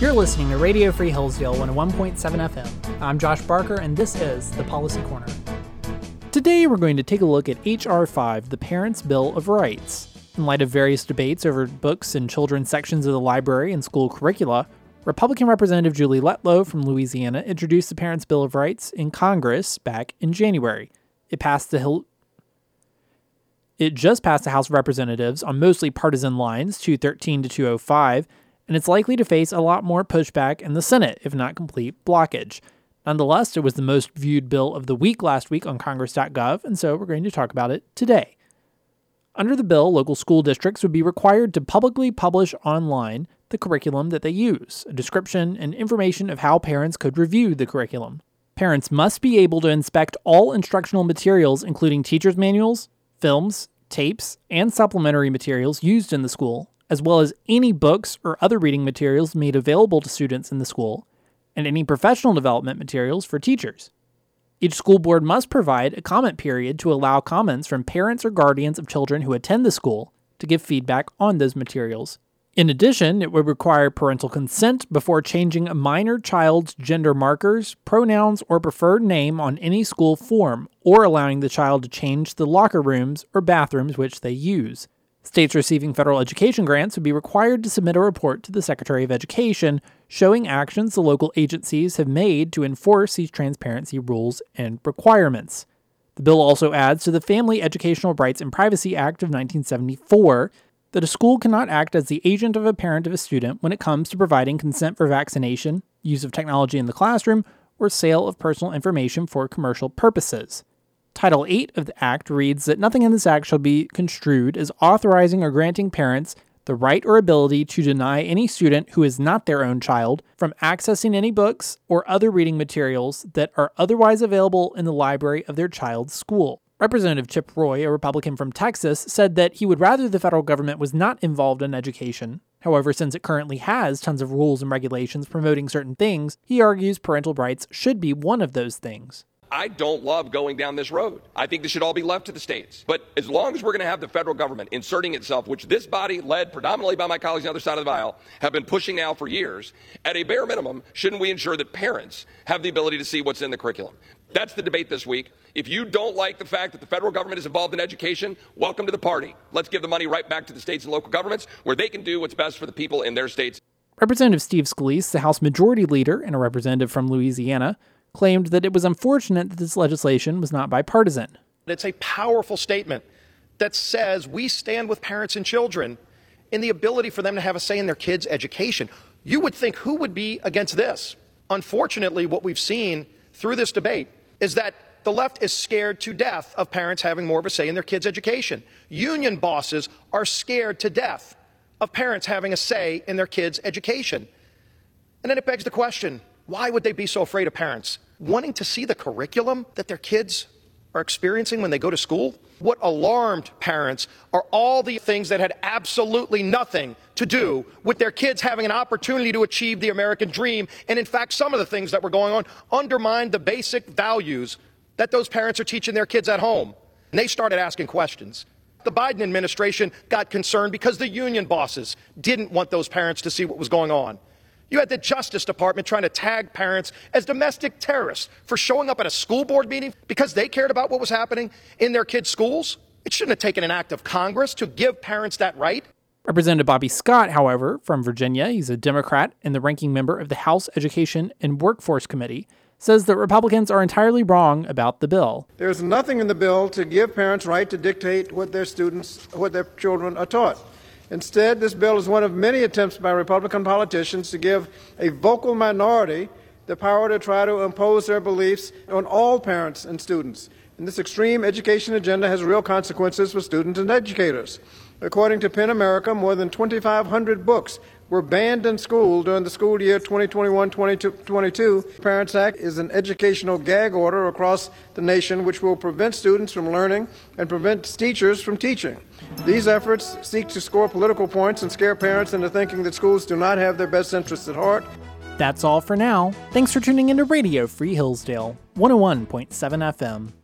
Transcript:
You're listening to Radio Free Hillsdale 101.7 FM. I'm Josh Barker, and this is the Policy Corner. Today, we're going to take a look at H.R. 5, the Parents' Bill of Rights. In light of various debates over books and children's sections of the library and school curricula, Republican Representative Julie Letlow from Louisiana introduced the Parents' Bill of Rights in Congress back in January. It passed the Hill. It just passed the House of Representatives on mostly partisan lines, 213 to 205, and it's likely to face a lot more pushback in the Senate, if not complete blockage. Nonetheless, it was the most viewed bill of the week last week on Congress.gov, and so we're going to talk about it today. Under the bill, local school districts would be required to publicly publish online the curriculum that they use, a description and information of how parents could review the curriculum. Parents must be able to inspect all instructional materials, including teachers' manuals, films, tapes, and supplementary materials used in the school, as well as any books or other reading materials made available to students in the school, and any professional development materials for teachers. Each school board must provide a comment period to allow comments from parents or guardians of children who attend the school to give feedback on those materials. In addition, it would require parental consent before changing a minor child's gender markers, pronouns, or preferred name on any school form, or allowing the child to change the locker rooms or bathrooms which they use. States receiving federal education grants would be required to submit a report to the Secretary of Education showing actions the local agencies have made to enforce these transparency rules and requirements. The bill also adds to the Family Educational Rights and Privacy Act of 1974 that a school cannot act as the agent of a parent of a student when it comes to providing consent for vaccination, use of technology in the classroom, or sale of personal information for commercial purposes. Title 8 of the Act reads that nothing in this Act shall be construed as authorizing or granting parents the right or ability to deny any student who is not their own child from accessing any books or other reading materials that are otherwise available in the library of their child's school. Representative Chip Roy, a Republican from Texas, said that he would rather the federal government was not involved in education. However, since it currently has tons of rules and regulations promoting certain things, he argues parental rights should be one of those things. I don't love going down this road. I think this should all be left to the states. But as long as we're going to have the federal government inserting itself, which this body, led predominantly by my colleagues on the other side of the aisle, have been pushing now for years, at a bare minimum, shouldn't we ensure that parents have the ability to see what's in the curriculum? That's the debate this week. If you don't like the fact that the federal government is involved in education, welcome to the party. Let's give the money right back to the states and local governments where they can do what's best for the people in their states. Representative Steve Scalise, the House Majority Leader and a representative from Louisiana, claimed that it was unfortunate that this legislation was not bipartisan. It's a powerful statement that says we stand with parents and children in the ability for them to have a say in their kids' education. You would think who would be against this? Unfortunately, what we've seen through this debate is that the left is scared to death of parents having more of a say in their kids' education. Union bosses are scared to death of parents having a say in their kids' education. And then it begs the question why would they be so afraid of parents? Wanting to see the curriculum that their kids are experiencing when they go to school? What alarmed parents are all the things that had absolutely nothing to do with their kids having an opportunity to achieve the American dream. And in fact, some of the things that were going on undermined the basic values that those parents are teaching their kids at home. And they started asking questions. The Biden administration got concerned because the union bosses didn't want those parents to see what was going on. You had the Justice Department trying to tag parents as domestic terrorists for showing up at a school board meeting because they cared about what was happening in their kids' schools. It shouldn't have taken an act of Congress to give parents that right. Representative Bobby Scott, however, from Virginia, he's a Democrat and the ranking member of the House Education and Workforce Committee, says that Republicans are entirely wrong about the bill. There's nothing in the bill to give parents right to dictate what their students, what their children are taught. Instead, this bill is one of many attempts by Republican politicians to give a vocal minority the power to try to impose their beliefs on all parents and students. And this extreme education agenda has real consequences for students and educators. According to PEN America, more than 2,500 books were banned in school during the school year 2021-2022. Parents Act is an educational gag order across the nation which will prevent students from learning and prevent teachers from teaching. These efforts seek to score political points and scare parents into thinking that schools do not have their best interests at heart. That's all for now. Thanks for tuning into Radio Free Hillsdale, 101.7 FM.